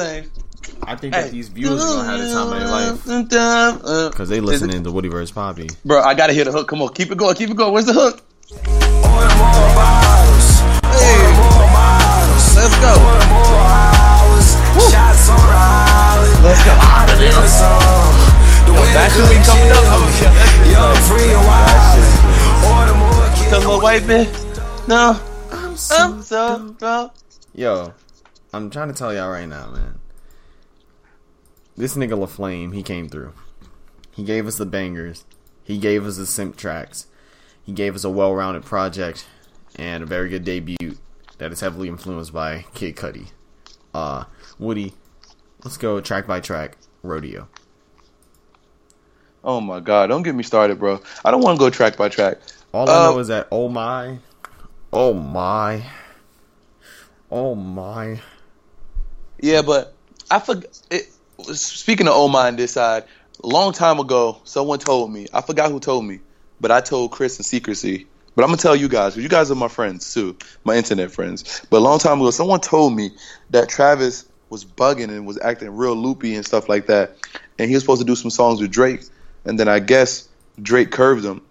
Play. I think that these viewers are gonna have the time of their life because uh, they listening to Woody vs. Poppy. Bro, I gotta hear the hook. Come on, keep it going, keep it going. Where's the hook? Order more bottles. Hey. Order more bottles. Let's go. Order more hours. Shots on the. Let's go. Hotter than the sun. The that the should be coming up. kill. Oh, yeah, that's free, and wild. Order more Tell kill. little white man. No. I'm so broke. Yo, I'm trying to tell y'all right now, man. This nigga LaFlame, he came through. He gave us the bangers. He gave us the simp tracks. He gave us a well-rounded project and a very good debut that is heavily influenced by Kid Cudi. Uh, Woody, let's go track by track. Rodeo. Oh my god, don't get me started, bro. I don't want to go track by track. All I Uh, know is that oh my, oh my, oh my. Yeah, but I forgot. Speaking of Omar on this side, a long time ago, someone told me. I forgot who told me, but I told Chris in secrecy. But I'm gonna tell you guys, 'cause you guys are my friends too, my internet friends. But a long time ago, someone told me that Travis was bugging and was acting real loopy and stuff like that, and he was supposed to do some songs with Drake, and then I guess Drake curved him.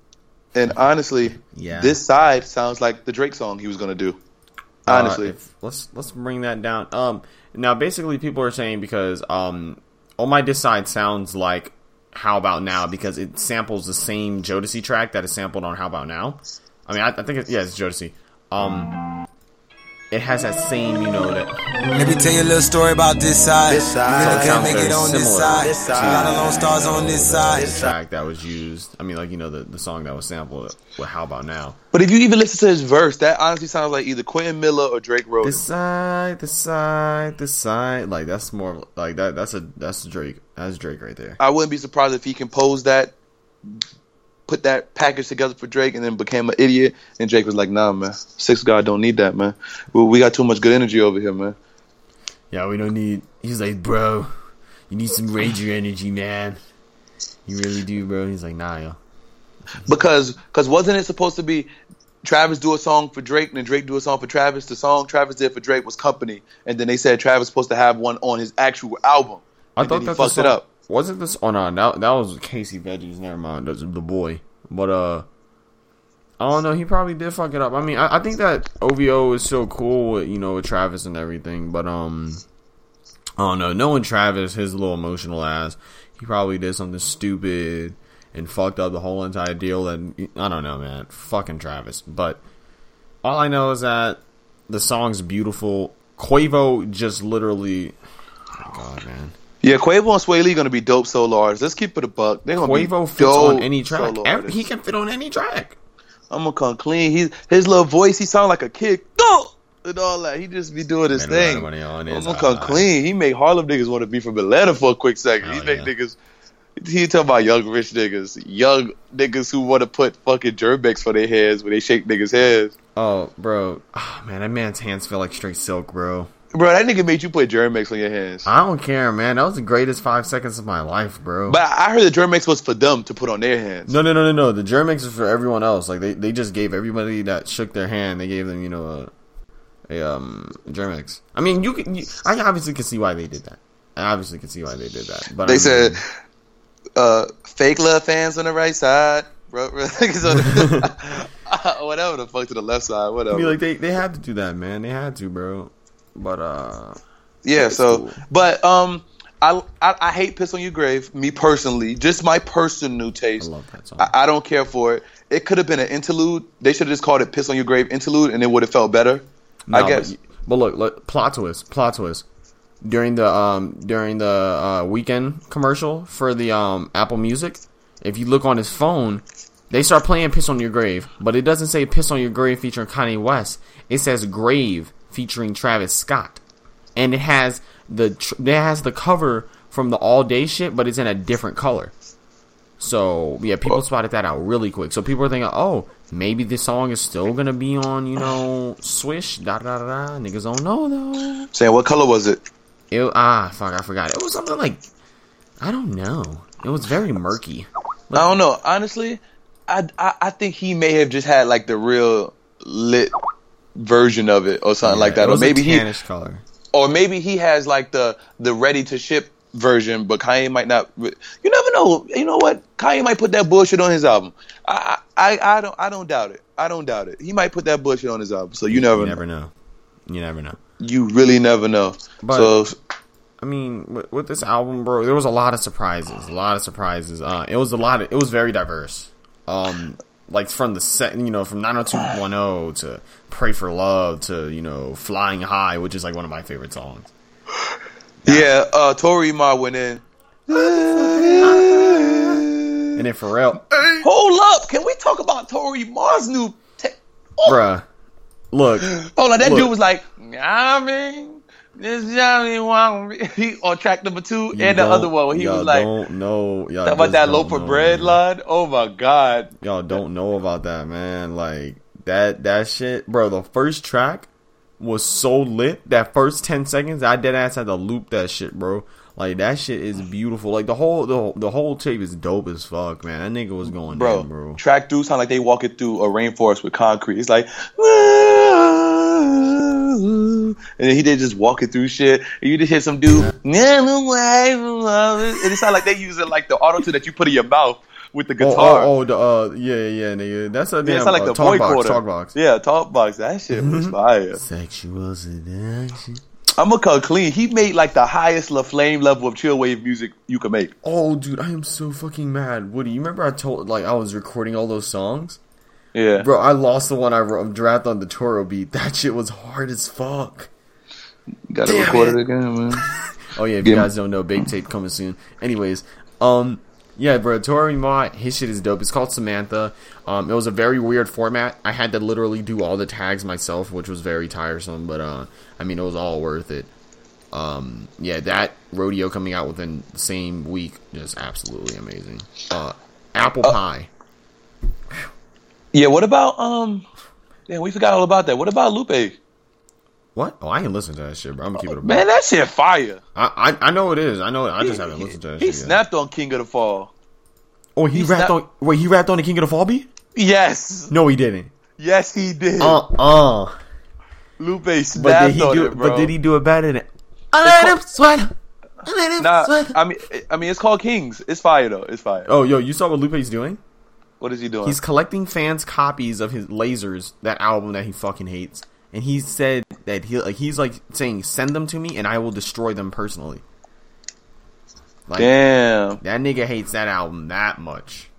And honestly, Yeah. this side sounds like the Drake song he was gonna do. Uh, Honestly, if- let's let's bring that down. Um, now basically people are saying because um, oh my side sounds like How About Now because it samples the same Jodeci track that is sampled on How About Now. I mean, I, I think it, yeah, it's Jodeci. Um, it has that same, you know, that Let me tell you a little story about this side. This side. You So it can't sounds make very it on this similar. side. This A lot of side. lone stars on this side. track that was used. I mean, like you know, the the song that was sampled with How About Now. but if you even listen to his verse, that honestly sounds like either Quentin Miller or Drake wrote. This side, this side, this side. Like that's more like that. That's a that's Drake. That's Drake right there. I wouldn't be surprised if he composed that, put that package together for Drake, and then became an idiot. And Drake was like, "Nah, man, Six God don't need that, man. We, we got too much good energy over here, man." Yeah, we don't need. He's like, bro, you need some Ranger energy, man. You really do, bro. He's like, nah, yo. Because because wasn't it supposed to be Travis do a song for Drake and then Drake do a song for Travis? The song Travis did for Drake was Company, and then they said Travis supposed to have one on his actual album. I thought that fucked song, it up. Wasn't this? Oh no, that that was Casey Veggies. Never mind, that's the boy. But uh, I don't know. He probably did fuck it up. I mean, I, I think that OVO is so cool, with, you know, with Travis and everything. But um, I don't know. Knowing Travis, his little emotional ass, he probably did something stupid and fucked up the whole entire deal. And I don't know, man. Fucking Travis. But all I know is that the song's beautiful. Quavo just literally. Oh God, man. Yeah, Quavo and Swae Lee gonna be dope solo artists. Let's keep it a buck. They're gonna Quavo be fits dope on any track. Every, he can fit on any track. I'm gonna come clean. He's his little voice. He sound like a kid. Go and all that. He just be doing his Man, thing. I'm gonna come eye. clean. He make Harlem niggas want to be from Atlanta for a quick second. he Hell make yeah. niggas. He talking about young rich niggas, young niggas who want to put fucking Germ-X for their heads when they shake niggas' heads. Oh, bro. Oh, man, that man's hands feel like straight silk, bro. Bro, that nigga made you put Germ-X on your hands. I don't care, man. That was the greatest five seconds of my life, bro. But I heard the Germ-X was for them to put on their hands. no, no, no, no, no. The Germ-X is for everyone else. Like they, they just gave everybody that shook their hand. They gave them, you know, a, a um Germ-X. I mean, you can. You, I obviously can see why they did that. I obviously can see why they did that. But I They mean, said, uh, fake love fans on the right side. Bro, bro, the, whatever the fuck to the left side, I whatever. mean, like they, they had to do that, man. They had to, bro. But uh, Yeah, so cool. but um I, I I hate piss on your grave, me personally. Just my personal I taste. love that song. I, I don't care for it. It could have been an interlude. They should have just called it "Piss on Your Grave" interlude, and it would have felt better. I guess. But, but look, look, plot twist, plot twist. During the um during the uh, Weeknd commercial for the um Apple Music, if you look on his phone, they start playing "Piss on Your Grave," but it doesn't say "Piss on Your Grave" featuring Kanye West. It says "Grave" featuring Travis Scott, and it has the it has the cover from the All Day shit, but it's in a different color. So yeah, people spotted that out really quick. So people are thinking, oh, maybe this song is still gonna be on, you know, Swish. Da da da. Niggas don't know though. Saying what color was it? It ah fuck, I forgot. It was something like I don't know. It was very murky. I don't know. Honestly, I, I I think he may have just had like the real lit version of it or something like that. Or maybe he color. or maybe he has like the the ready to ship version, but Kanye might not. You never know. You know what? Kanye might put that bullshit on his album. I I, I don't I don't doubt it. I don't doubt it. He might put that bullshit on his album. So you never You know. never know. You never know. You really never know. But- so I mean, with, with this album, bro, there was a lot of surprises. A lot of surprises. Uh, it was a lot. Of, it was very diverse. Um, like from the set, you know, from 90210 to "Pray for Love" to you know "Flying High," which is like one of my favorite songs. yeah, uh, Toro y Moi went in. And then Pharrell, Hold up, can we talk about Toro y Moi's new? Te- oh, bruh, look, hold on, that Look. dude was like, I mean, this Johnny me. He on track number two you and the other one where he y'all was like, don't know y'all Talk about that loaf of bread man. line? Oh my god. Y'all don't know about that, man. Like that that shit, bro. The first track was so lit. That first ten seconds, I dead ass had to loop that shit, bro. Like that shit is beautiful. Like the whole the, the whole tape is dope as fuck, man. That nigga was going Bro, in, bro. track dudes sound like they walking through a rainforest with concrete. It's like, and then he did just walking through shit. And you just hear some dude, and it sound like they using like the auto tune that you put in your mouth with the Oh, guitar. oh, oh, the uh, yeah, yeah, nigga. That's a Yeah, damn it sound like uh, the talk boy box, quarter. talk box. Yeah, talk box. That shit was fire. Sexual seduction. I'm gonna call clean. He made like the highest La Flame level of chill wave music you can make. Oh, dude, I am so fucking mad. Woody, you remember I told like I was recording all those songs? Yeah, Bro, I lost the one I wrote, draft on the Toro beat. That shit was hard as fuck. gotta Damn record it. it again, man. Oh yeah, if Get you guys don't know, big tape coming soon. Anyways, um, yeah, bro, Toro y Moi, his shit is dope. It's called Samantha. Um, it was a very weird format. I had to literally do all the tags myself, which was very tiresome. But uh, I mean, it was all worth it. Um, yeah, that rodeo coming out within the same week, just absolutely amazing. Uh, apple Oh. pie. Yeah, what about um? Yeah, we forgot all about that. What about Lupe? What? Oh, I ain't listen to that shit, bro. I'm gonna keep it a Man, that shit fire. I, I I know it is. I know. It. I just haven't listened to that He shit. yet. snapped on King of the Fall. Oh, he, he rapped snapped- on. Wait, he rapped on the King of the Fall beat? Yes, No, he didn't. yes, he did. Uh uh Lupe But snapped did he on do? it, bro. but did he do it better than? I let him sweat. I let him Nah, sweat. I mean, I mean, it's called Kings. It's fire though. It's fire. Oh, yo, you saw what Lupe's doing? What is he doing? He's collecting fans' copies of his Lasers, that album that he fucking hates, and he said that he like he's like saying send them to me and I will destroy them personally. Like Damn. that nigga hates that album that much.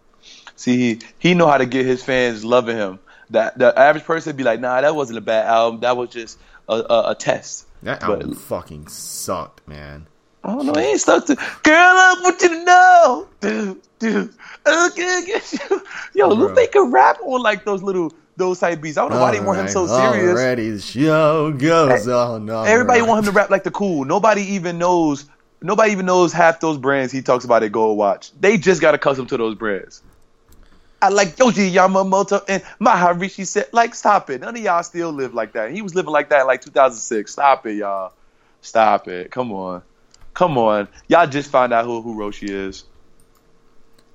See, he, he know how to get his fans loving him. That the average person be like, nah, that wasn't a bad album. That was just a, a, a test. That But- album fucking sucked, man. Oh, I don't know. He ain't stuck to. Girl, I want you to know. Dude, dude. Okay, get you. Yo, Bro. Lupe can rap on like those little those type beats. I don't know why they want him so serious. Already, the show goes on. Everybody alright. want him to rap like the cool. Nobody even knows. Nobody even knows half those brands he talks about at Gold Watch. They just got accustomed to those brands. I like Yohji Yamamoto and Maharishi said, like, stop it. None of y'all still live like that. He was living like that in like 2006. Stop it, y'all. Stop it. Come on. Come on. Y'all just found out who, who Roshi is.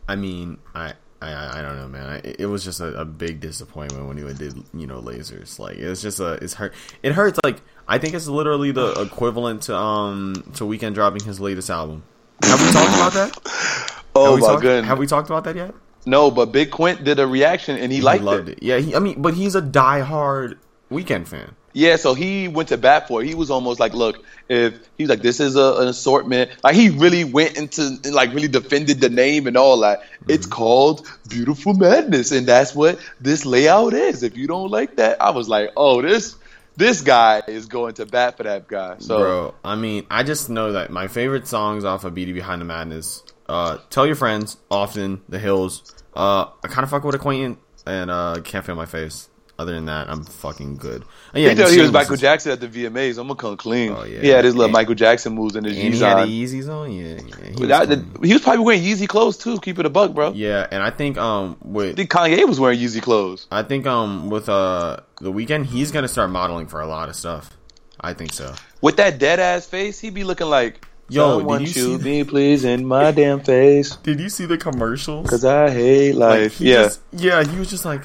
I mean, I, I, I don't know, man. I, it was just a, a big disappointment when he did, you know, lasers. Like it's just a, it's hurt. It hurts. Like I think it's literally the equivalent to um to Weeknd dropping his latest album. Have we talked about that? Oh my talked, goodness. Have we talked about that yet? No, but Big Quint did a reaction and he, liked loved it. it. Yeah, he, I mean, but he's a diehard Weeknd fan. Yeah, so he went to bat for it. He was almost like, look, if he was like, this is a, an assortment. Like he really went into like really defended the name and all that. It's called Beautiful Madness, and that's what this layout is. If you don't like that, I was like, oh, this this guy is going to bat for that guy. So Bro, I mean, I just know that my favorite songs off of Beauty Behind the Madness, uh, Tell Your Friends, Often, The Hills, uh, I kind of fuck with Acquaintance, and uh, Can't Feel My Face. Other than that, I'm fucking good. And yeah, he was Michael is- Jackson at the VMAs. I'm gonna come clean. Oh, yeah. He had his little And- Michael Jackson moves in his had the Yeezys. Yeezys on, yeah. yeah he, was clean. he was probably wearing Yeezy clothes too. Keep it a buck, bro. yeah, and I think um with I think Kanye was wearing Yeezy clothes. I think um with uh the Weeknd, he's gonna start modeling for a lot of stuff. I think so. With that dead ass face, he'd be looking like, Yo, someone did you see me, please, in my damn face, Did you see the commercials? cause I hate life. he yeah, just, yeah, he was just like,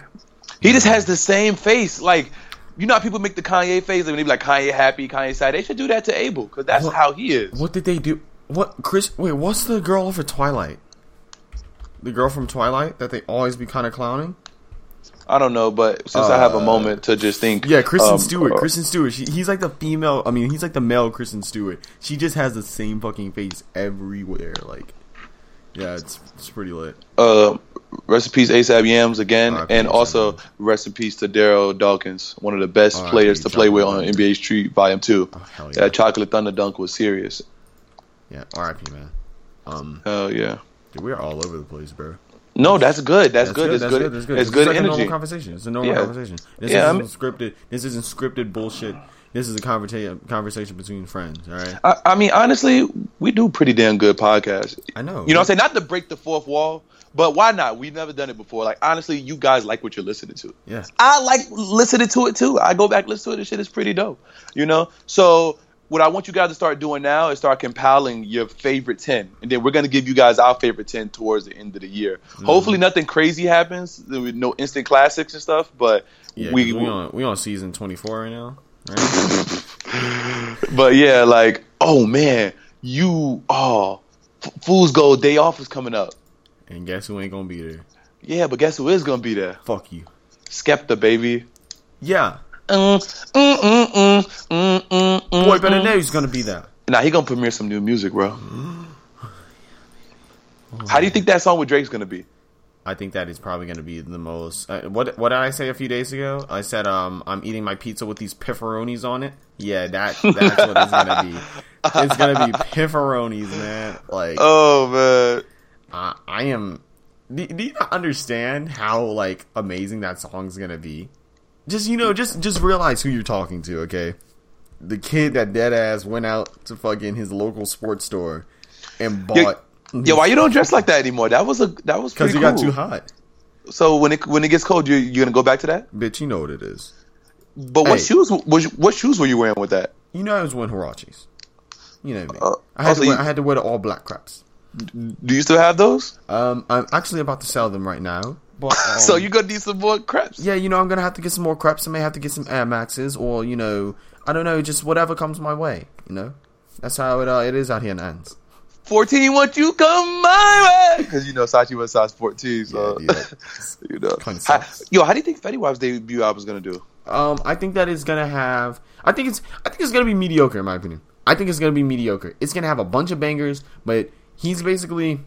he just has the same face. Like you know how people make the Kanye face and they be like Kanye happy, Kanye sad. They should do that to Abel because that's What- how he is. What did they do? What Chris? Wait, what's the girl for Twilight? The girl from Twilight that they always be kind of clowning? I don't know, but since I have a Uh, moment to just think, Yeah, Kristen um, Stewart. uh, Kristen Stewart. She, he's like the female. I mean, he's like the male Kristen Stewart. She just has the same fucking face everywhere. Like, yeah, it's it's pretty lit. uh, rest in peace, ASAP Yams again, and also in peace to Darryl Dawkins, one of the best players to play with on NBA Street Volume Two. Oh, hell yeah. That Chocolate Thunder dunk was serious. Yeah, R.I.P. Man. Um, Hell yeah. dude, we're all over the place, bro. No, that's good. That's, good. That's That's good. good. That's good. It's It's good like a normal conversation. It's a normal Yeah. conversation. This Yeah, isn't mean- scripted. This isn't scripted bullshit. This is a conversa- conversation between friends. All right. I, I mean, honestly, we do pretty damn good podcast. I know. You know what I'm saying? Not to break the fourth wall, but why not? We've never done it before. Like, honestly, you guys like what you're listening to. Yeah. I like listening to it too. I go back listen to it. This shit is pretty dope. You know. So what I want you guys to start doing now is start compiling your favorite ten, and then we're gonna give you guys our favorite ten towards the end of the year. Mm-hmm. Hopefully, nothing crazy happens. No instant classics and stuff, but Yeah, we, we, we on we on season twenty four right now. Right? But yeah, like, oh man, you oh, F- Fool's Gold Day Off is coming up. and guess who ain't gonna be there? Yeah, but guess who is gonna be there? Fuck you. Skepta, baby. Yeah. Mm, mm, mm, mm, mm, mm, mm, Boy better mm. know he's gonna be there. Nah, he gonna premiere some new music, bro. How do you think that song with Drake's gonna be? I think that is probably going to be the most. Uh, what what did I say a few days ago? I said um I'm eating my pizza with these pifferonis on it. Yeah, that that's what it's gonna be. It's gonna be pifferonis, man. Like Oh man, I I am. Do, do you not understand how like amazing that song's gonna be? Just you know, just just realize who you're talking to. Okay, the kid that dead ass went out to fucking his local sports store and bought. Yeah. Why you don't dress like that anymore? That was a that was Because you he got too hot, So when it when it gets cold, you you gonna go back to that? bitch. You know what it is. But what shoes? Was, what shoes were you wearing with that? You know I was wearing Huaraches. You know me. Uh, I had to wear, you- I had to wear the all black craps. Do you still have those? Um, I'm actually about to sell them right now. But um, so you're gonna need some more crepes. yeah, you know I'm gonna have to get some more craps. I may have to get some Air Maxes, or you know, I don't know, just whatever comes my way. You know, that's how it uh, it is out here in ends. 14, won't you come my way? Because you know Sachi was size 14, so Yeah, dude, that- you know. Kinda How- yo, how do you think Fetty Wap's debut album is gonna do? Um, I think that is gonna have. I think it's. I think it's gonna be mediocre in my opinion. I think it's gonna be mediocre. It's gonna have a bunch of bangers, but he's basically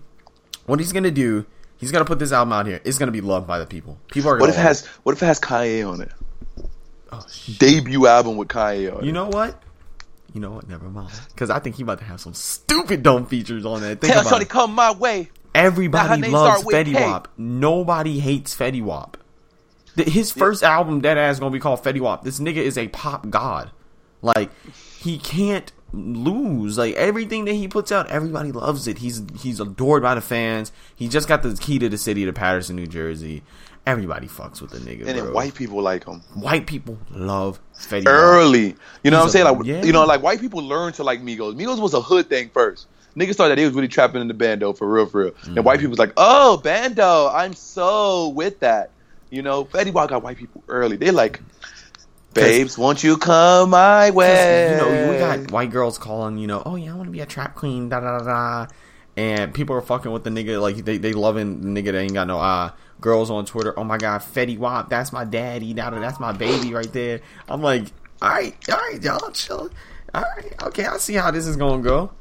what he's gonna do. He's gonna put this album out here. It's gonna be loved by the people. People are. Gonna What if it love has What if it has Kanye on it? Oh, shit. Debut album with Kanye on You it. know what? You know what? Never mind. Because I think he about to have some stupid dumb features on that. Think Tell about it. come my way. Everybody loves Fetty. Wap. Nobody hates Fetty Wap. His first album, that ass, gonna be called Fetty Wap. This nigga is a pop god. Like he can't lose. Like everything that he puts out, everybody loves it. He's he's adored by the fans. He just got the key to the city to Paterson, New Jersey. Everybody fucks with the nigga. And then white people like him. white people love Fetty Wap. Early. You know what I'm He's saying? Like yeah. you know, like white people learn to like Migos. Migos was a hood thing first. Niggas thought that he was really trapping in the bando for real, for real. And Mm-hmm. white people was like, oh, bando, I'm so with that. You know, Fetty Wap got white people early. They like, babes, won't you come my way? You know, we got white girls calling, you know, oh yeah, I want to be a trap queen, da da da da. And people are fucking with the nigga, like they they loving the nigga that ain't got no uh girls on Twitter. Oh my god, Fetty Wap, that's my daddy, da da, that's my baby right there. I'm like, all right, all right, y'all chill. All right, okay, I see how this is gonna go.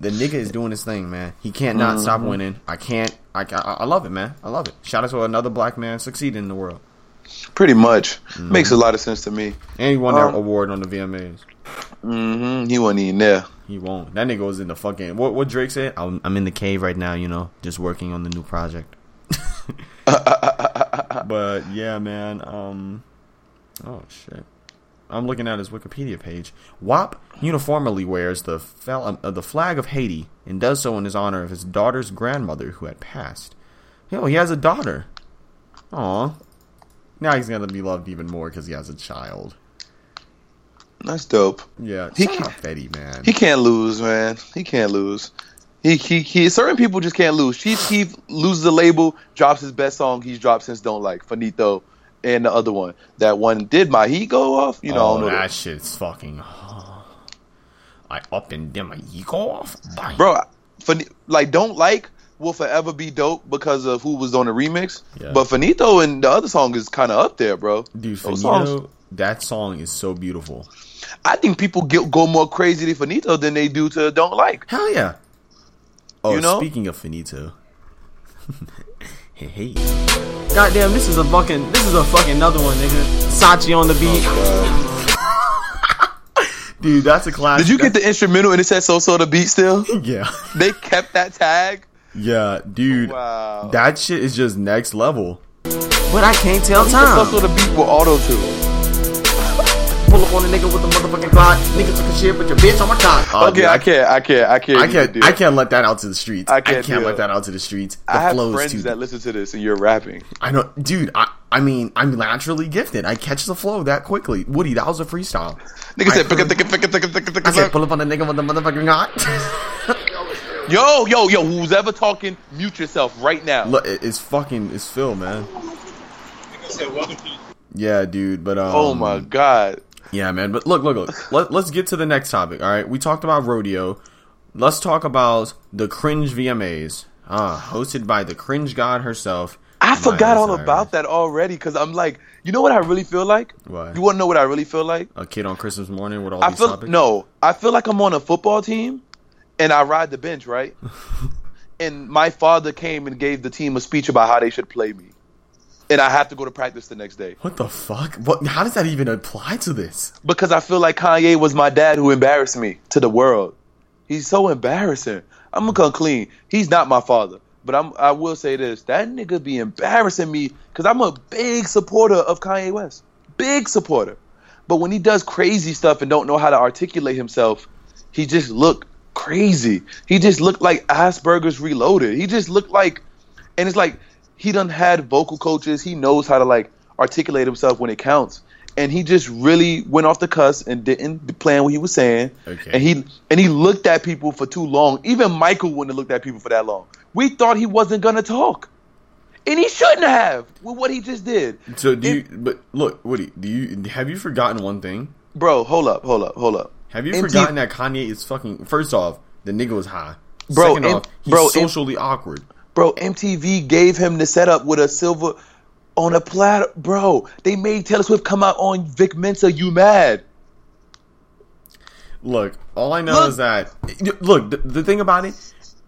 The nigga is doing his thing, man. He can't not Mm-hmm. stop winning. I can't. I, I I love it, man. I love it. Shout out to another black man succeeding in the world, Pretty much. Makes a lot of sense to me. and he won Um, that award on the VMAs. hmm He wasn't even there. He won't. That nigga was in the fucking. What what Drake said? I'm I'm in the cave right now. You know, just working on the new project. but yeah, man. Um. Oh shit. I'm looking at his Wikipedia page. WAP uniformly wears the fel- uh, the flag of Haiti and does so in his honor of his daughter's grandmother who had passed. Yo, he has a daughter. Aw. Now he's gonna be loved even more because he has a child. That's dope. Yeah, He can't- Fetty, man. He can't lose, man. He can't lose. He, he, he certain people just can't lose. Chief Keef loses the label, drops his best song he's dropped since Don't Like, Finito, and the other one. That one did my heat go off? You know, oh, know. that shit's fucking. I up and down my ego off, Bang. bro. For, like, don't like will forever be dope because of who was on the remix. Yeah. But Finito and the other song is kind of up there, bro. Dude, Those Finito, songs- that song is so beautiful. I think people get, go more crazy to Finito than they do to Don't Like. Hell yeah. Oh, You know? speaking of finito. hey, hey. Goddamn, this is a fucking, this is a fucking another one, nigga. Sachi on the beat. Oh, dude, that's a classic. Did you get the instrumental and it said so so the beat still? Yeah. They kept that tag. Yeah, dude. Wow. That shit is just next level. But I can't tell So time. so the beat with auto tune. Pull up on a nigga with a motherfucking clock. Nigga took a shit, but your bitch on my cock. Oh, Okay, dude, I can't, I can't, I can't. I can't. it. I can't let that out to the streets. I I can't can't, let that out to the streets. The I have flow is friends too. that listen to this and you're rapping. I know, dude. I, I mean, I'm naturally gifted. I catch the flow that quickly. Woody, that was a freestyle. Nigga I said, pick up, pick up, pick up, pick up, pick up, pick I said, up. pull up on a nigga with the motherfucking knot. Yo, yo, yo, who's ever talking, mute yourself right now. Look, it's fucking, it's Phil, man. Yeah, dude. But um, oh my god. Yeah, man. But look, look, look. Let, let's get to the next topic. All right, we talked about rodeo. Let's talk about the cringe VMAs. Ah, hosted by the cringe god herself. I Miley forgot all Cyrus. about that already because I'm like, you know what I really feel like? What? You want to know what I really feel like? A kid on Christmas morning with all I these feel topics. no. I feel like I'm on a football team, and I ride the bench, right? and my father came and gave the team a speech about how they should play me, and I have to go to practice the next day What the fuck? What? How does that even apply to this? because I feel like Kanye was my dad who embarrassed me to the world. He's so embarrassing. I'm gonna come clean. He's not my father, but I'm. I will say this: that nigga be embarrassing me because I'm a big supporter of Kanye West, big supporter. But when he does crazy stuff and don't know how to articulate himself, he just look crazy. He just looked like Asperger's reloaded. He just looked like, and it's like he done had vocal coaches. He knows how to like articulate himself when it counts. And he just really went off the cuss and didn't plan what he was saying. Okay. And he and he looked at people for too long. Even Michael wouldn't have looked at people for that long. We thought he wasn't gonna talk, and he shouldn't have with what he just did. So do It- you? But look, Woody, do you have you forgotten one thing? Bro, hold up, hold up, hold up. Have you MT forgotten that Kanye is fucking? First off, the nigga was high. Bro, Second M- off, he's bro, M- socially awkward. Bro, MTV gave him the setup with a silver on a platter. Bro, they made Taylor Swift come out on Vic Mensa. You mad? Look, all I know Look. is that look. The, the thing about it,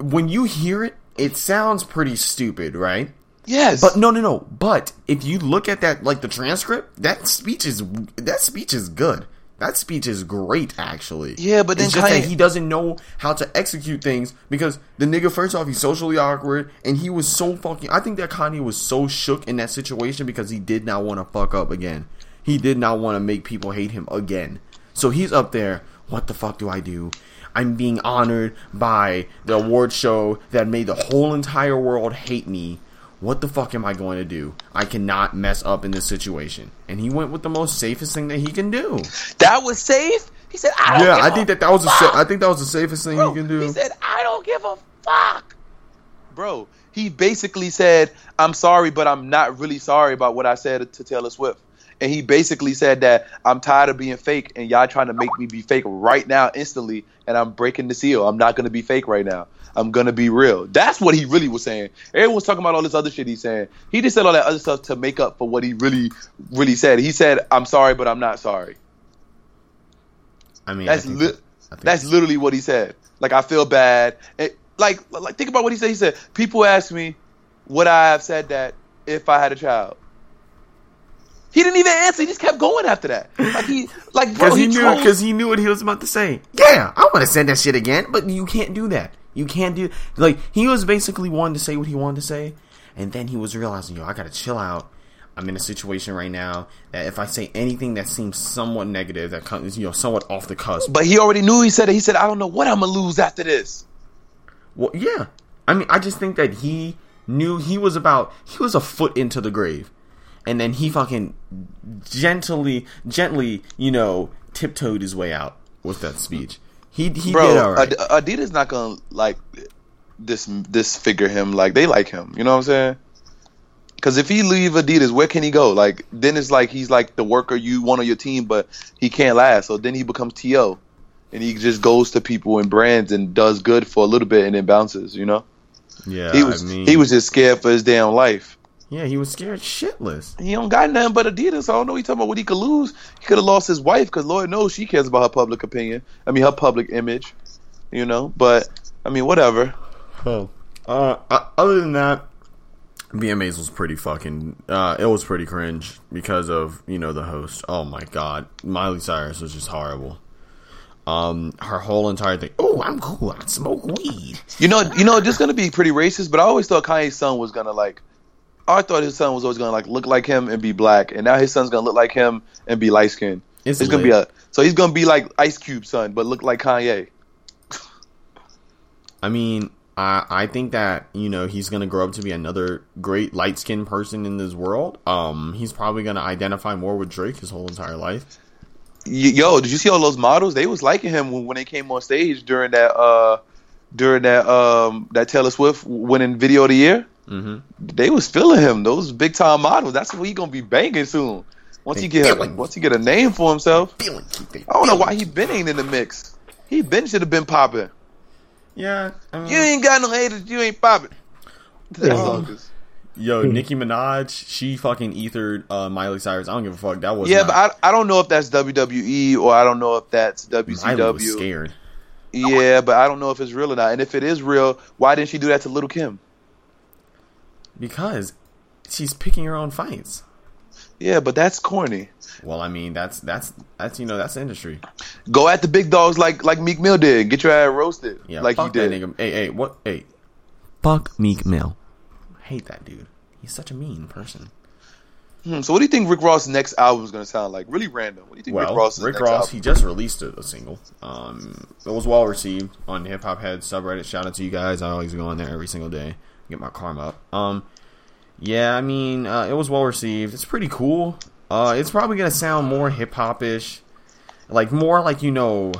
when you hear it, it sounds pretty stupid, right? Yes. But no, no, no. But if you look at that, like the transcript, that speech is that speech is good. That speech is great, actually. Yeah, but then it's just Kanye- that he doesn't know how to execute things because the nigga, first off, he's socially awkward, and he was so fucking. I think that Kanye was so shook in that situation because he did not want to fuck up again. He did not want to make people hate him again. So he's up there. What the fuck do I do? I'm being honored by the award show that made the whole entire world hate me. What the fuck am I going to do? I cannot mess up in this situation. And he went with the most safest thing that he can do. that was safe. He said, "I don't." Yeah, give I a think that that was the sa- I think that was the safest thing Bro, he can do. He said, "I don't give a fuck." Bro, he basically said, "I'm sorry, but I'm not really sorry about what I said to Taylor Swift." And he basically said that I'm tired of being fake, and y'all trying to make me be fake right now, instantly, and I'm breaking the seal. I'm not gonna be fake right now. I'm gonna be real. That's what he really was saying. Everyone's talking about all this other shit he's saying. He just said all that other stuff to make up for what he really, really said. He said, "I'm sorry, but I'm not sorry." I mean, That's think li- that- I think that's literally what he said. Like I feel bad. It, like like think about what he said. He said people ask me would I have said that if I had a child. He didn't even answer. He just kept going after that. Like he like bro Because he, he, knew, because he knew what he was about to say. Yeah, I want to send that shit again, but you can't do that. You can't do like he was basically wanting to say what he wanted to say, and then he was realizing, yo, I gotta chill out. I'm in a situation right now that if I say anything that seems somewhat negative, that comes, you know, somewhat off the cusp. But he already knew. He said it. He said I don't know what I'm gonna lose after this. Well, yeah. I mean, I just think that he knew he was about he was a foot into the grave, and then he fucking gently, gently, you know, tiptoed his way out with that speech. He he Bro, did all right. Ad- Adidas not gonna like this disfigure him. Like they like him. You know what I'm saying? Because if he leave Adidas, where can he go? Like then it's like he's like the worker you want on your team, but he can't last. So then he becomes To, and he just goes to people and brands and does good for a little bit and then bounces. You know, Yeah, he was I mean, he was just scared for his damn life. Yeah, he was scared shitless. He don't got nothing but Adidas. I don't know. He talking about what he could lose. He could have lost his wife because Lord knows she cares about her public opinion. I mean, her public image. You know, but I mean, whatever. Oh, uh, other than that, VMAs was pretty fucking. Uh, it was pretty cringe because of you know the host. Oh my god, Miley Cyrus was just horrible. Um, her whole entire thing. Oh, I'm cool. I smoke weed. You know, you know, just gonna be pretty racist. But I always thought Kanye's son was gonna like. I thought his son was always gonna like look like him and be black, and now his son's gonna look like him and be light skinned. It's It's gonna be a so he's gonna be like Ice Cube son, but look like Kanye. I mean, I I think that you know he's gonna grow up to be another great light skinned person in this world. Um, he's probably gonna identify more with Drake his whole entire life. Yo, did you see all those models? They was liking him when, when they came on stage during that uh during that um that Taylor Swift winning video of the year. Mm-hmm. They was feeling him. Those big time models. That's what he gonna be banging soon. Once he get feeling. once he get a name for himself. Feeling, I don't know why he been ain't in the mix. He been should have been popping. Yeah, I mean, You ain't got no haters. You ain't popping. That song is- Yo, Nicki Minaj, she fucking ethered uh, Miley Cyrus. I don't give a fuck. That was Yeah, not, but I, I don't know if that's WWE or I don't know if that's Miley was WCW. scared. Yeah, but I don't know if it's real or not. And if it is real, why didn't she do that to Little Kim? Because she's picking her own fights. Yeah, but that's corny. Well, I mean, that's that's that's you know that's the industry. Go at the big dogs like like Meek Mill did. Get your ass roasted Yeah, like he that did. nigga. Hey, hey, what? Hey, fuck Meek Mill. Hate that dude. He's such a mean person. Hmm, so what do you think Rick Ross' next album is going to sound like? Really random. What do you think Well, Rick Ross' Rick next Ross, album? he just released a, a single. Um, it was well received on Hip Hop Head subreddit. Shout out to you guys. I always go on there every single day, get my karma up. Um, yeah, I mean, uh, it was well received. It's pretty cool. Uh, it's probably gonna sound more hip hop ish, like more like you know.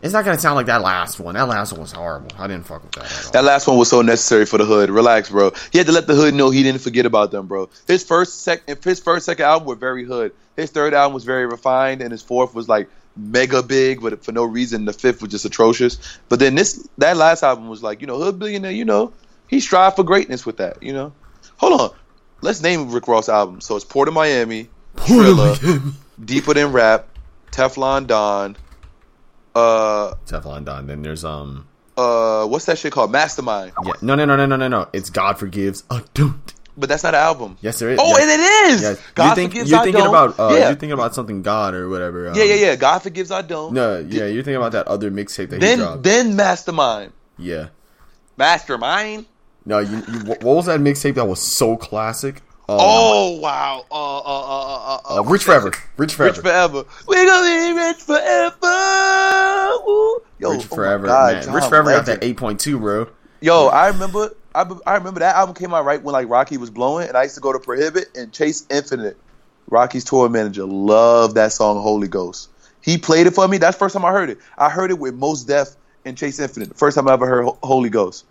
It's not gonna sound like that last one. That last one was horrible. I didn't fuck with that. That last one was so necessary for the hood. Relax, bro. He had to let the hood know he didn't forget about them, bro. His first sec, if his first second album were very hood. His third album was very refined, and his fourth was like mega big, but for no reason. The fifth was just atrocious. But then this, that last album was like, you know, hood billionaire. You know, he strived for greatness with that. You know, hold on. Let's name Rick Ross album. So it's Port of Miami, Trilla, Deeper Than Rap, Teflon Don. Uh, Teflon Don. Then there's um. uh, what's that shit called? Mastermind. Yeah. No, no, no, no, no, no, no. It's God forgives. I don't. But that's not an album. Yes, there is. Oh, yes. and it is. Yes. God you think, forgives. you're I thinking don't. about uh, yeah. you're thinking about something God or whatever. Um, yeah, yeah, yeah. God forgives. I don't. No, yeah, you're thinking about that other mixtape that he Then, dropped. then Mastermind. yeah. Mastermind. No, you, you, what was that mixtape that was so classic? Um, Oh wow. Uh, uh, uh, uh, uh, uh, Rich Forever. Rich Forever. Rich forever. We gonna be rich forever. Ooh. Yo, Rich oh Forever, God, man. John Rich Forever got that 8.2, bro. Yo, I remember. I, I remember that album came out right when like Rocky was blowing, and I used to go to Prohibit and Chace Infinite, Rocky's tour manager, loved that song Holy Ghost. He played it for me. That's the first time I heard it. I heard it with Mos Def and Chace Infinite. The first time I ever heard Holy Ghost.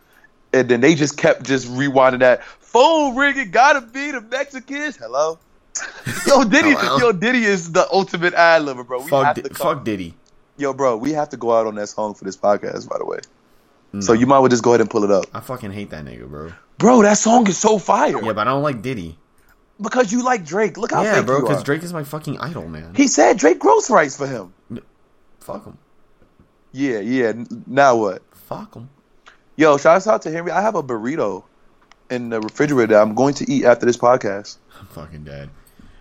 And then they just kept just rewinding that phone ringing. Gotta be the Mexicans. Hello. Yo, Diddy. Hello? Yo, Diddy is the ultimate ad libber, bro. We Fuck, have Di- to come- fuck Diddy. Yo, bro, we have to go out on that song for this podcast, by the way. So you might well just go ahead and pull it up. I fucking hate that nigga, bro. Bro, that song is so fire. Yeah, but I don't like Diddy. Because you like Drake. Look how yeah, fake bro, because. Drake is my fucking idol, man. He said Drake gross rights for him. Fuck him. Yeah, yeah. Now what? Fuck him. Yo, shout out to Henry. I have a burrito in the refrigerator that I'm going to eat after this podcast. I'm fucking dead.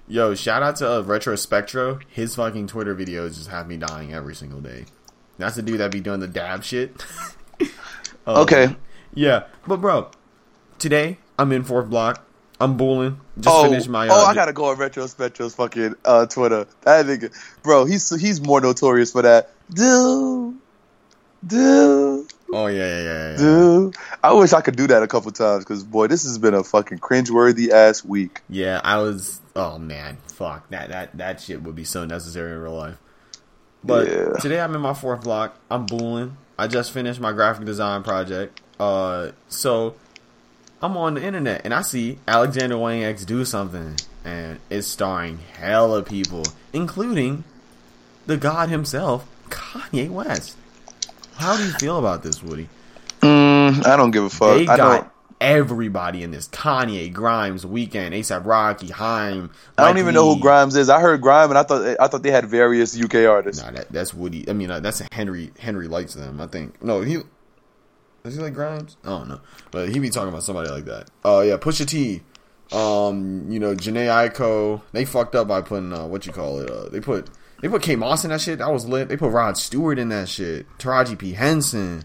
Yo, shout out to uh, Retro Spectro. His fucking Twitter videos just have me dying every single day. That's the dude that be doing the dab shit. Um, Okay. Yeah, but bro, today I'm in fourth block. I'm bulling. Just oh, finished my. Uh, oh, I gotta go on Retro Spectro's fucking uh, Twitter. That nigga, bro, he's he's more notorious for that. Dude, do, Oh yeah, yeah, yeah, yeah. do. I wish I could do that a couple times because boy, this has been a fucking cringeworthy ass week. Yeah, I was. Oh man, fuck that. That that shit would be so necessary in real life. But Yeah. today I'm in my fourth block. I'm bulling. I just finished my graphic design project. Uh, so I'm on the internet and I see Alexander Wang X do something, and it's starring hella people, including the god himself, Kanye West. How do you feel about this, Woody? Mm, I don't give a fuck. They I got don't. everybody in this: Kanye, Grimes, Weeknd, ASAP Rocky, Haim. I don't Mike even know who Grimes is. I heard Grime, and I thought I thought they had various UK artists. Nah, that, that's Woody. I mean, uh, that's Henry. Henry likes them. I think. No, he does he like Grimes? I don't know, but he be talking about somebody like that. Oh yeah, Pusha T. Um, you know, Jhené Aiko. They fucked up by putting uh, what you call it. Uh, they put they put Kate Moss in that shit. That was lit. They put Rod Stewart in that shit. Taraji P Henson.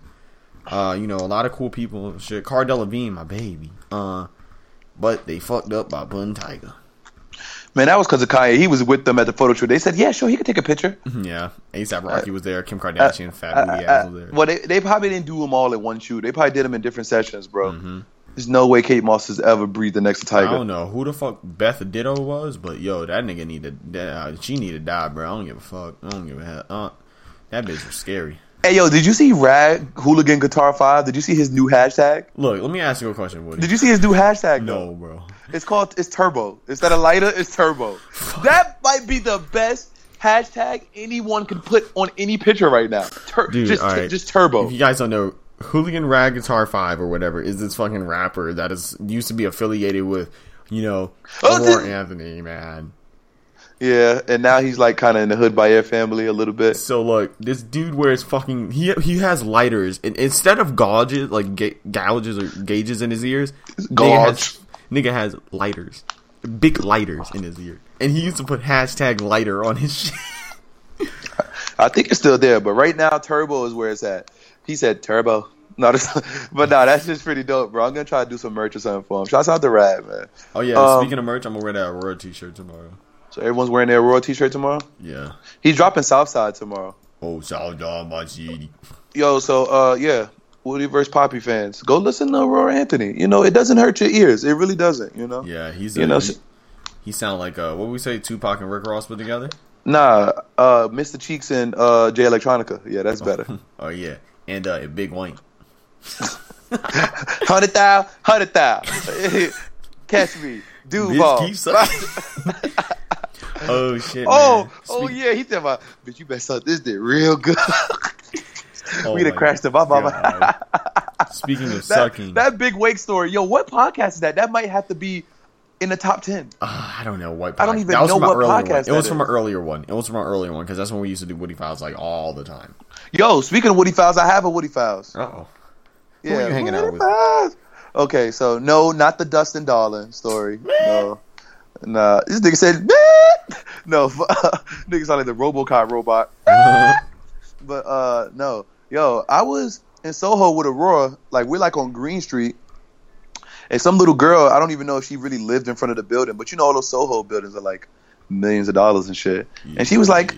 Uh, you know, a lot of cool people. and Shit, Cardell Levine, my baby. Uh, but they fucked up by putting Tyga. Man, that was because of Kanye. He was with them at the photo shoot. They said, "Yeah, sure, he could take a picture." Yeah, ASAP Rocky was there. Kim Kardashian, Fat Booty Uh, uh, was there. well, they, they probably didn't do them all in one shoot. They probably did them in different sessions, bro. Mm-hmm. There's no way Kate Moss has ever breathed next to Tyga. I don't know who the fuck Beth Ditto was, but yo, that nigga needed. That, uh, she need to die, bro. I don't give a fuck. I don't give a hell. Uh, that bitch was scary. Hey, yo, did you see Rag Hooligan Guitar Five? Did you see his new hashtag? Look, let me ask you a question, Woody. Did you see his new hashtag? no, though? bro. It's called it's Turbo. Instead of lighter, it's Turbo. that might be the best hashtag anyone can put on any picture right now. Tur- Dude, just, right. just Turbo. If you guys don't know, Hooligan Rag Guitar Five or whatever is this fucking rapper that is used to be affiliated with, you know, Oh, this- Anthony, man. Yeah, and now he's like kind of in the Hood by Air family a little bit. So look, this dude wears fucking he he has lighters and instead of gauges like ga- gouges or gauges in his ears, nigga has, nigga has lighters, big lighters in his ear, and he used to put hashtag lighter on his shit. I think it's still there, but right now Turbo is where it's at. He said Turbo. No, this, but no, that's just pretty dope, bro. I'm gonna try to do some merch or something for him. Shouts out to Rad, man. Oh yeah, Um, speaking of merch, I'm gonna wear that Aurora t-shirt tomorrow. So everyone's wearing their Royal T-shirt tomorrow. Yeah. He's dropping Southside tomorrow. Oh, out my city. Yo, so uh, yeah, Woody vs. Poppy fans, go listen to Aurora Anthony. You know, it doesn't hurt your ears. It really doesn't. You know. Yeah, he's You a, know, he, he sound like uh, what we say? Tupac and Rick Ross put together. Nah, uh, Mr. Cheeks and uh, Jay Electronica. Yeah, that's better. Oh yeah, and uh, Big Wayne. Hundred thou, hundred thou. Catch me, Duval. Oh shit. Oh, man. oh Speak- yeah, he said about, bitch, you better suck this dick real good. oh we done my crashed the my mama. Speaking of that, sucking, that big wake story. Yo, what podcast is that? That might have to be in the top ten. uh, I don't know what. I don't even know what podcast It was that from an earlier one. It was from an earlier one because that's when we used to do Woody Files like all the time. Yo, speaking of Woody Files, I have a Woody Files. Oh, Yeah, hanging out with? Files. Okay, so no, not the Dustin Darling story. No, nah. This nigga said, "Meh." no, nigga sound like the RoboCop robot. But uh, no, yo, I was in Soho with Aurora. Like we're like on Greene Street, and some little girl. I don't even know if she really lived in front of the building, but you know all those Soho buildings are like millions of dollars and shit. And she was like,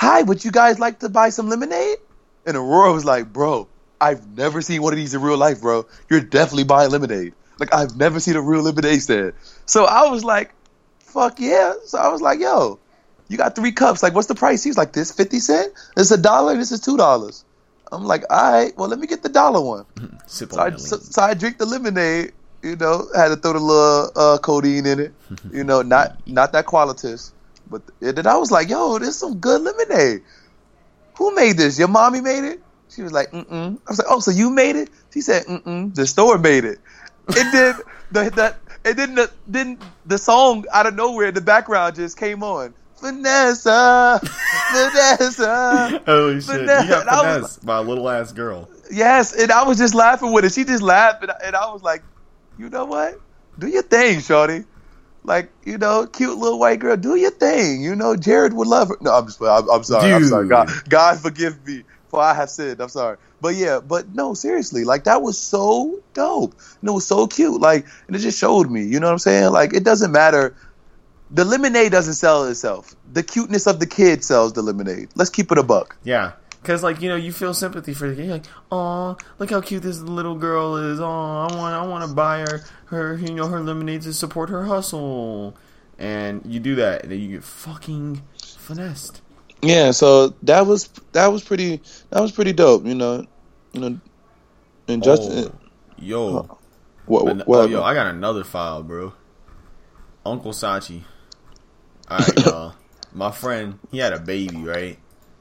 "Hi, would you guys like to buy some lemonade?" And Aurora was like, "Bro, I've never seen one of these in real life, bro. You're definitely buying lemonade. Like I've never seen a real lemonade stand." So I was like, "Fuck yeah!" So I was like, "Yo." You got three cups. Like, what's the price? He was like, "This fifty cent. This is a dollar. This is two dollars." I'm like, "All right, well, let me get the dollar one." So I, so, so I drink the lemonade. You know, had to throw the little uh, codeine in it. You know, not not that qualitas, but and then I was like, "Yo, this some good lemonade." Who made this? Your mommy made it? She was like, "Mm-mm." I was like, "Oh, so you made it?" She said, "Mm-mm." The store made it. And then the that and then the then the song out of nowhere in the background just came on. Vanessa, Vanessa. Holy shit! You got Finesse. I was- by a little ass girl. Yes, and I was just laughing with it. She just laughed, and I, and I was like, you know what? Do your thing, shorty. Like, you know, cute little white girl, do your thing. You know, Jared would love her. No, I'm just, I'm, I'm sorry. I'm sorry. God, God forgive me for I have sinned. I'm sorry. But yeah, but no, seriously, like that was so dope. And it was so cute. Like, and it just showed me, you know what I'm saying? Like, it doesn't matter. The lemonade doesn't sell itself. The cuteness of the kid sells the lemonade. Let's keep it a buck. Yeah, because like you know, you feel sympathy for the kid. You're like, oh, look how cute this little girl is. Oh, I want, I want to buy her, her, you know, her lemonade to support her hustle. And you do that, and then you get fucking finessed. Yeah, so that was that was pretty that was pretty dope, you know. You know and oh, Justin Oh, yo, uh, What? But, what oh, yo, I got another file, bro. Uncle Sachi. Alright, y'all. My friend, he had a baby, right?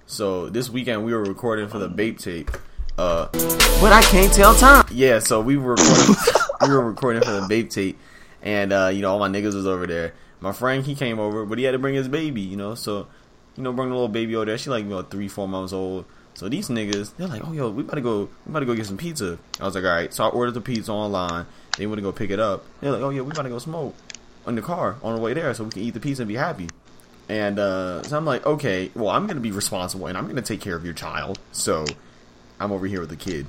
So this weekend we were recording for the Bape tape. Uh, But I can't tell time. yeah, so we were recording, we were recording for the Bape tape, and uh, you know all my niggas was over there. My friend, he came over, but he had to bring his baby, you know. So, you know, bring the little baby over there. She like you know three, four months old. So these niggas, they're like, oh yo, we about to go, we about to go get some pizza. I was like, all right. So I ordered the pizza online. They went to go pick it up. They're like, oh yeah, we about to go smoke in the car on the way there, so we can eat the pizza and be happy. And uh, so I'm like, okay, well, I'm gonna be responsible and I'm gonna take care of your child. So I'm over here with the kid.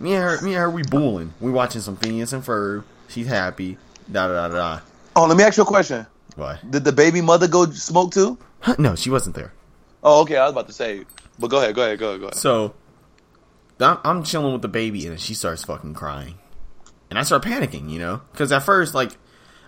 Me and her, me and her, we booling. We watching some Phineas and Ferb. She's happy. Da da da da. Oh, let me ask you a question. What? Did the baby mother go smoke too? no, she wasn't there. Oh, okay. I was about to say, but go ahead, go ahead, go ahead, go ahead. So I'm, I'm chilling with the baby, and she starts fucking crying, and I start panicking, you know, because at first, like,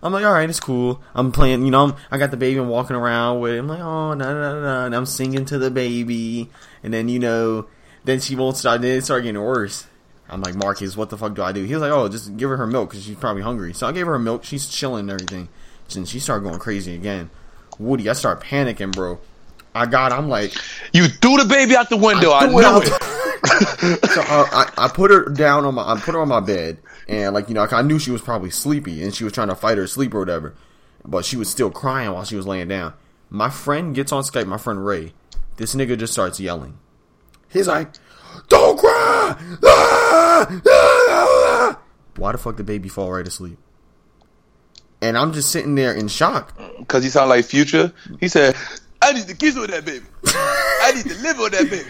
I'm like, all right, it's cool. I'm playing, you know, I'm, I got the baby, I'm walking around with. It. I'm like, oh, no, no, no, and I'm singing to the baby, and then you know, then she won't start. Then it started getting worse. I'm like, Marcus, what the fuck do I do? He was like, oh, just give her her milk because she's probably hungry. So I gave her her milk. She's chilling and everything. And she started going crazy again. Woody, I start panicking, bro. I got, I'm like, You threw the baby out the window. I, it know it. so uh, I, I put her down on my I put her on my bed and like you know I knew she was probably sleepy and she was trying to fight her sleep or whatever, but she was still crying while she was laying down. My friend gets on Skype. My friend Ray. This nigga just starts yelling. He's like, "Don't cry!" Ah! Ah! Ah! Why the fuck did baby fall right asleep? And I'm just sitting there in shock. Because he sounded like Future. He said, I need to kiss with that baby. I need to live with that baby.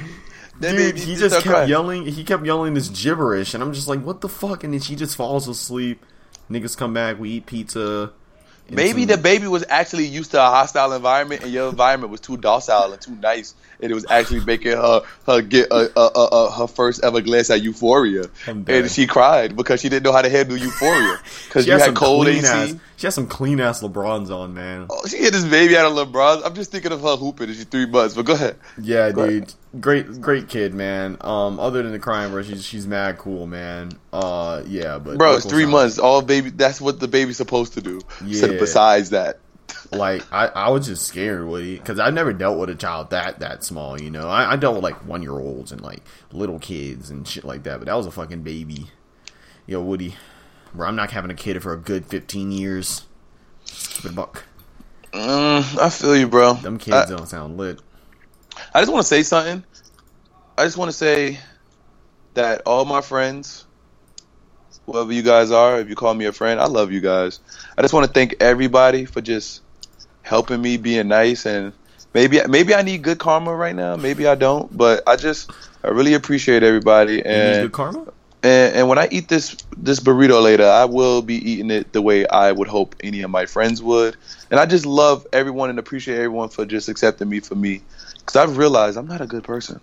Dude, he just kept crying. yelling. He kept yelling this gibberish, and I'm just like, "What the fuck?" And then she just falls asleep. Niggas come back. We eat pizza. Maybe some- the baby was actually used to a hostile environment, and your environment was too docile and too nice, and it was actually making her her get a, a, a, a, her first ever glance at Euphoria, and she cried because she didn't know how to handle Euphoria because you had some cold AC. ass. She has some clean ass LeBrons on, man. Oh, she had this baby out of Lebrons. I'm just thinking of her hooping, and she's three months. But go ahead. Yeah, Go dude. Great, great kid, man. Um, other than the crying, bro, she's she's mad cool, man. Uh, yeah, but Bro, it's three months. All baby. That's what the baby's supposed to do. So Yeah. besides that, Like, I, I was just scared, Woody, because I've never dealt with a child that that small. You know, I, I dealt with like one year olds and like little kids and shit like that, but that was a fucking baby. Yo, Woody, bro, I'm not having a kid for a good 15 years. A buck. mm, I feel you, bro. Them kids I, don't sound lit. I just want to say something. I just want to say that all my friends, whoever you guys are, if you call me a friend, I love you guys. I just want to thank everybody for just helping me, being nice, and maybe maybe I need good karma right now. Maybe I don't, but I just I really appreciate everybody. And good karma? and, and when I eat this this burrito later, I will be eating it the way I would hope any of my friends would. And I just love everyone and appreciate everyone for just accepting me for me, because I've realized I'm not a good person.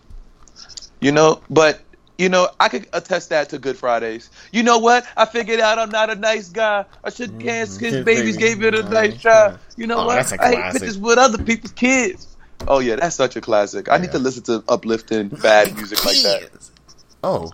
You know, but you know I could attest that to Good Fridays. You know what? I figured out I'm not a nice guy. I should kiss his Kiss babies baby. gave it a nice try. You know Oh, what? I hate pictures with other people's kids. Oh yeah, that's such a classic. I need to listen to uplifting bad music like that. Oh,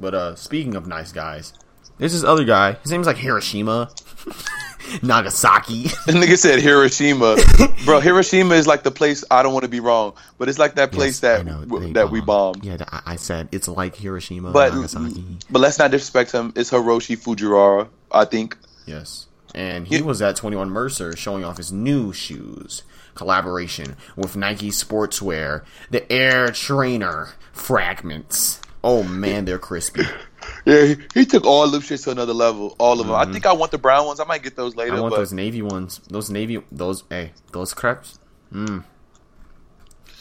but uh, speaking of nice guys, there's this other guy. His name's like Hiroshima, Nagasaki. The nigga said Hiroshima, bro. Hiroshima is like the place. I don't want to be wrong, but it's like that place Yes, that know, w- that we bombed. Yeah, I, said it's like Hiroshima, But Nagasaki. but let's not disrespect him. It's Hiroshi Fujiwara, I think. Yes, and he Yeah. was at 21 Mercer showing off his new shoes collaboration with Nike Sportswear, the Air Trainer Fragments. Oh man, they're crispy. Yeah, he, he took all them shits to another level. All of them. I think I want the brown ones. I might get those later. Mm-hmm. I want but those navy ones. Those navy, those hey, those crepes. Mmm.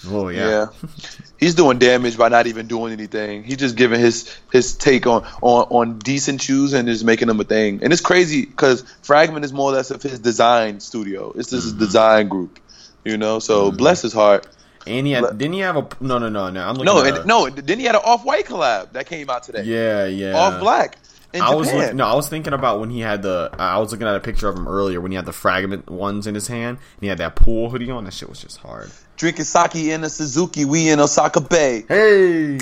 Oh yeah. yeah, he's doing damage by not even doing anything. He's just giving his his take on on on decent shoes and just making them a thing. And it's crazy because Fragment is more or less of his design studio. It's just his Mm-hmm. design group. You know, so bless his heart. And he had Let- didn't he have a no no no no I'm looking No, at and, a- no. Then he had an off white collab that came out today. yeah yeah Off black. In I was look, no I was thinking about when he had the I was looking at a picture of him earlier when he had the fragment ones in his hand and he had that pool hoodie on that shit was just hard. Drinking sake in a Suzuki. We in Osaka Bay. Hey, Yeah,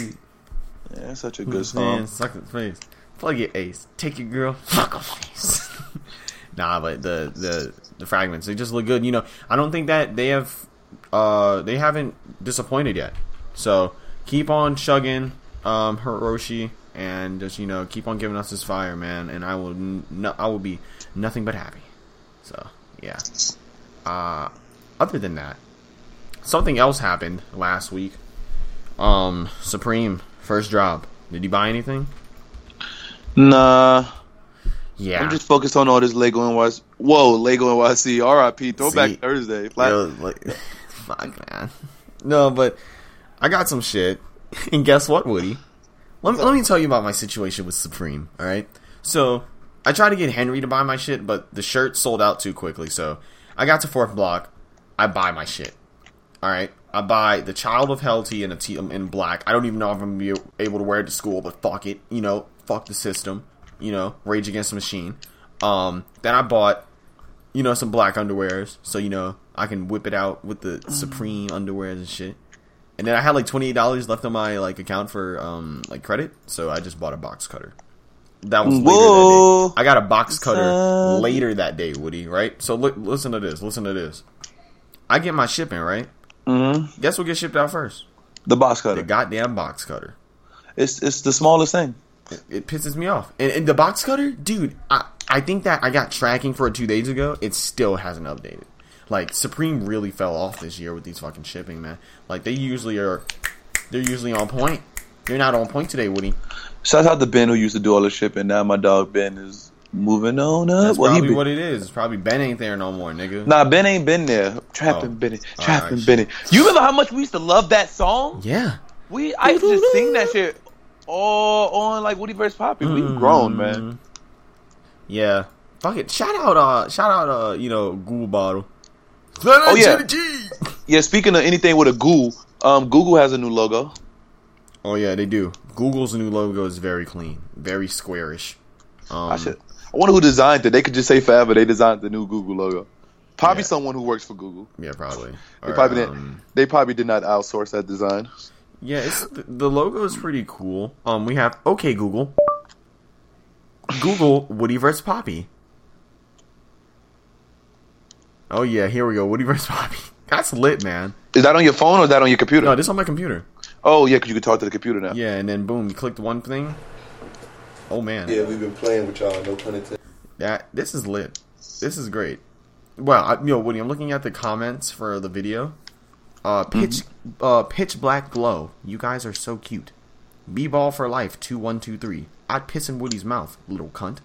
that's such a good man, song. suck his face. Plug your ace. Take your girl. Fuck her face. nah, but the the the fragments they just look good. You know, I don't think that they have uh they haven't disappointed yet. So keep on chugging, um, Hiroshi, and just you know keep on giving us this fire, man. And I will no, I will be nothing but happy. So yeah. Uh, other than that, something else happened last week. Um, Supreme first drop. Did you buy anything? Nah, Yeah. I'm just focused on all this Lego and NYC. Whoa, Lego and NYC. R.I.P. Throwback See? Thursday. Flat- Yo, like, fuck, man. No, but I got some shit. And guess what, Woody? Let me, let me tell you about my situation with Supreme, alright? So, I tried to get Henry to buy my shit, but the shirt sold out too quickly. So, I got to fourth block. I buy my shit. Alright? I buy the Child of Hell tee in, a tee in black. I don't even know if I'm to be able to wear it to school, but fuck it. You know, fuck the system. You know, Rage Against the Machine. Um, then I bought you know, some black underwears, so you know I can whip it out with the Supreme underwear and shit. And then I had like twenty eight dollars left on my like account for um like credit, so I just bought a box cutter. That was later Whoa. that day. I got a box cutter later that day, Woody. Right? So look, listen to this. Listen to this. I get my shipping right. Mm-hmm. Guess what gets shipped out first? The box cutter. The goddamn box cutter. It's it's the smallest thing. It, it pisses me off. And, and the box cutter, dude, I, I think that I got tracking for it two days ago. It still hasn't updated. Like Supreme really fell off this year with these fucking shipping, man. Like they usually are, they're usually on point. They're not on point today, Woody. Shout out to Ben who used to do all the shipping. Now my dog Ben is moving on up. That's Well, probably be- what it is. It's probably Ben ain't there no more, nigga. Nah, Ben ain't been there. Trapping Oh. Benny. Trapping right. Benny. You remember how much we used to love that song? Yeah. We I used to just sing that shit all on like Woody vs. Poppy. We grown, Mm. man. Yeah. Fuck it. Shout out, uh, shout out, uh, you know, Google bottle. Oh, yeah. Yeah, speaking of anything with a goo, um, Google has a new logo. Oh yeah, they do. Google's new logo is very clean, very squarish. Um, I should. I wonder who designed it. They could just say forever they designed the new Google logo. Probably Yeah. someone who works for Google. Yeah, probably. They Or, probably um, didn't. They probably did not outsource that design. Yeah, it's the, the logo is pretty cool. Um, we have okay Google, Google Woody vs Poppy. Oh yeah, here we go. Woody vs Poppy. That's lit, man. Is that on your phone or is that on your computer? No, this on my computer. oh yeah, because you can talk to the computer now. Yeah, and then boom, you clicked one thing. Oh man, Yeah, we've been playing with y'all. No pun intended. that this is lit. This is great. Well, I, you know, Woody, I'm looking at the comments for the video. Uh, pitch, uh, pitch black glow. You guys are so cute. B ball for life. Two one two three. I'd piss in Woody's mouth, little cunt.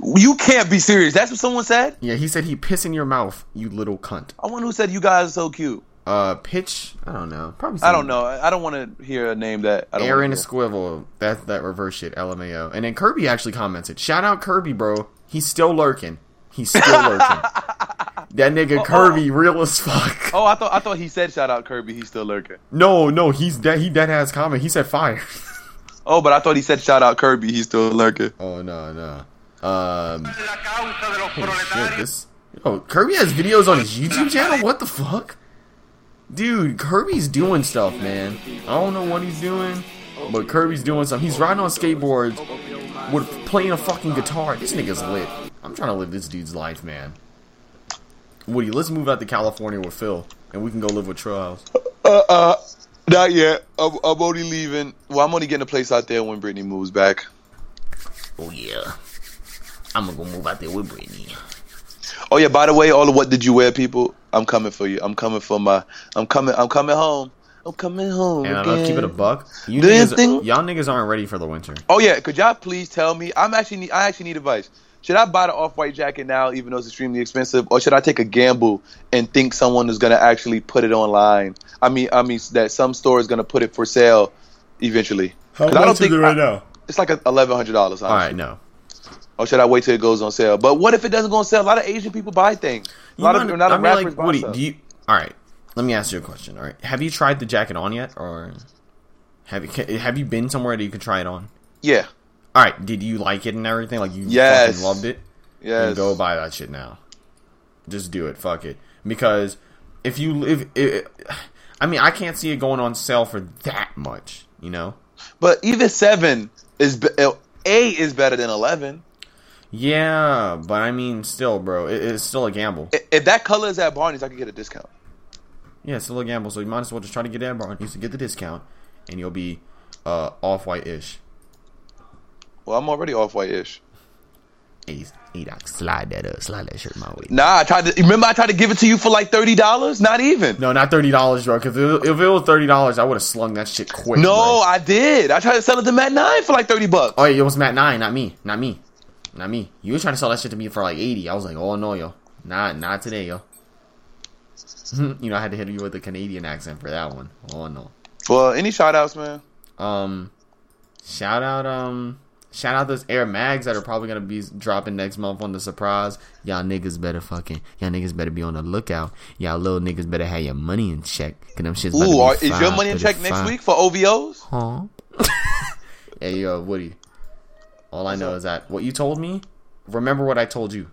You can't be serious. That's what someone said. Yeah, he said he piss in your mouth, you little cunt. I wonder who said you guys are so cute. Uh, pitch. I don't know. Probably. I don't know. I don't want to hear a name that I don't Aaron wanna a squivel. That that reverse shit. LMAO. And then Kirby actually commented. Shout out Kirby, bro. He's still lurking. He's still lurking. that nigga Kirby, real as fuck. Oh, I thought I thought he said shout out Kirby. He's still lurking. No, no, he's dead. He dead ass comment. He said fire. Oh, but I thought he said shout out Kirby. He's still lurking. oh no, no. Um, holy shit, this. Oh, Kirby has videos on his YouTube channel. What the fuck, dude? Kirby's doing stuff, man. I don't know what he's doing, but Kirby's doing something. He's riding on skateboards with playing a fucking guitar. This nigga's lit. I'm trying to live this dude's life, man. Woody, let's move out to California with Phil, and we can go live with Trails. Uh, uh, not yet. I'm, I'm only leaving. Well, I'm only getting a place out there when Brittany moves back. Oh yeah, I'm gonna go move out there with Brittany. Oh yeah. By the way, all of what did you wear, people? I'm coming for you. I'm coming for my. I'm coming. I'm coming home. I'm coming home. And I'm again. gonna keep it a buck. You Do you niggas, think- y'all niggas aren't ready for the winter. Oh yeah, could y'all please tell me? I'm actually need, I actually need advice. Should I buy the off white jacket now, even though it's extremely expensive, or should I take a gamble and think someone is gonna actually put it online? I mean, I mean that some store is gonna put it for sale eventually. 'Cause I don't think I- now? It's like eleven hundred dollars. All right, no. Or should I wait till it goes on sale? But what if it doesn't go on sale? A lot of Asian people buy things. A You lot mind- of, a lot I mean, rappers like, buy Woody, stuff. do you? All right, let me ask you a question. All right, have you tried the jacket on yet, or have you have you been somewhere that you could try it on? yeah. All right, did you like it and everything? Like you Yes. fucking loved it? Yes. Then go buy that shit now. Just do it. Fuck it. Because if you live, it, I mean, I can't see it going on sale for that much. You know? But even seven is be- uh, is better than eleven. Yeah, but I mean, still, bro, it, it's still a gamble. If that color is at Barney's, I could get a discount. Yeah, it's still a gamble. So you might as well just try to get that Barney's to get the discount, and you'll be uh, off white ish. Well, I'm already off white ish. Hey, hey, Doc, slide that up, slide that shirt my way. Nah, I tried to. Remember, I tried to give it to you for like thirty dollars. Not even. No, not thirty dollars, bro. Because if, if it was thirty dollars, I would have slung that shit quick. No, bro. I did. I tried to sell it to Matt Nine for like thirty bucks. Oh, yeah, it was Matt Nine, not me, not me, not me. You were trying to sell that shit to me for like eighty. I was like, oh no, yo, not not today, yo. you know, I had to hit you with a Canadian accent for that one. Oh no. Well, any shout outs, man? Um, shout out, um, shout out those Air Mags that are probably gonna be dropping next month on the surprise. Y'all niggas better fucking, y'all niggas better be on the lookout. Y'all little niggas better have your money in check. Cause them shits. Ooh, are, is your money in check 5.35. next week for OVOs? Huh? hey, yo, Woody. All I know is that what you told me. Remember what I told you.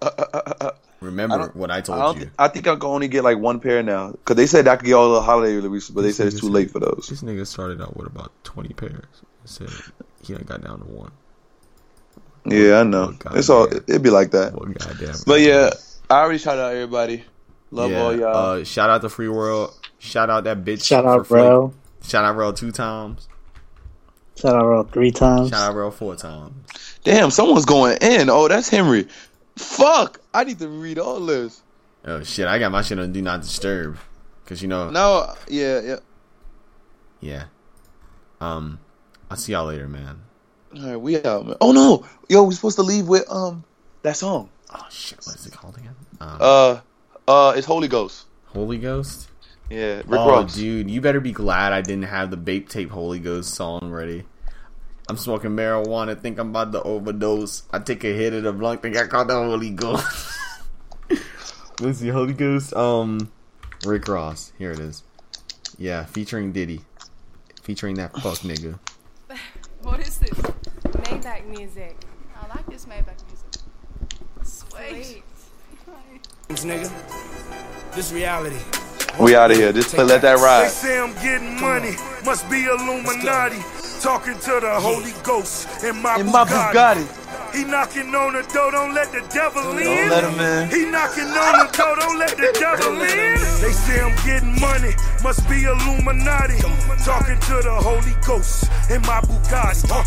Uh, uh, uh, remember what I I told don't. you. thi- I think I can only get like one pair now because they said I could get all the holiday releases, but they said it's too late for those. This nigga started out with about twenty pairs. He said he done got down to one. Yeah, I know. It's all. It'd be like that. Well, goddamn. But yeah, I already shout out everybody. Love Yeah, all y'all. Uh, shout out to Free World. Shout out that bitch. Shout out, for bro. Shout out, bro, two times. Shout out, bro, three times. Shout out, bro, four times. Damn, someone's going in. Oh, that's Henry. Fuck. I need to read all this. Oh shit, I got my shit on Do Not Disturb. Cause you know, No, yeah, yeah. yeah. Um, I'll see y'all later, man. All right, we out, man. Oh no, yo, we supposed to leave with um that song. Oh shit, what is it called again? Um, Uh, uh, it's Holy Ghost. Holy Ghost. Yeah, Rick oh, Ross. dude, you better be glad I didn't have the Bape Tape Holy Ghost song ready. I'm smoking marijuana, think I'm about to overdose. I take a hit of the blunt, think I caught the Holy Ghost. Let's see, Holy Ghost. Um, Rick Ross. Here it is. Yeah, featuring Diddy, featuring that fuck nigga. What is this? Maybach music. I like this Maybach music. Sweet. nigga. This reality. We out of here. Just play, let that They ride. say I'm getting money, must be Illuminati. Talking to the Holy Ghost in my, In my Bugatti. Bugatti. He knocking on the door, don't let the devil in. Don't let him in. He knocking on the door, don't let the devil in. They say I'm getting money, must be Illuminati. Talking to the Holy Ghost in my Bugatti.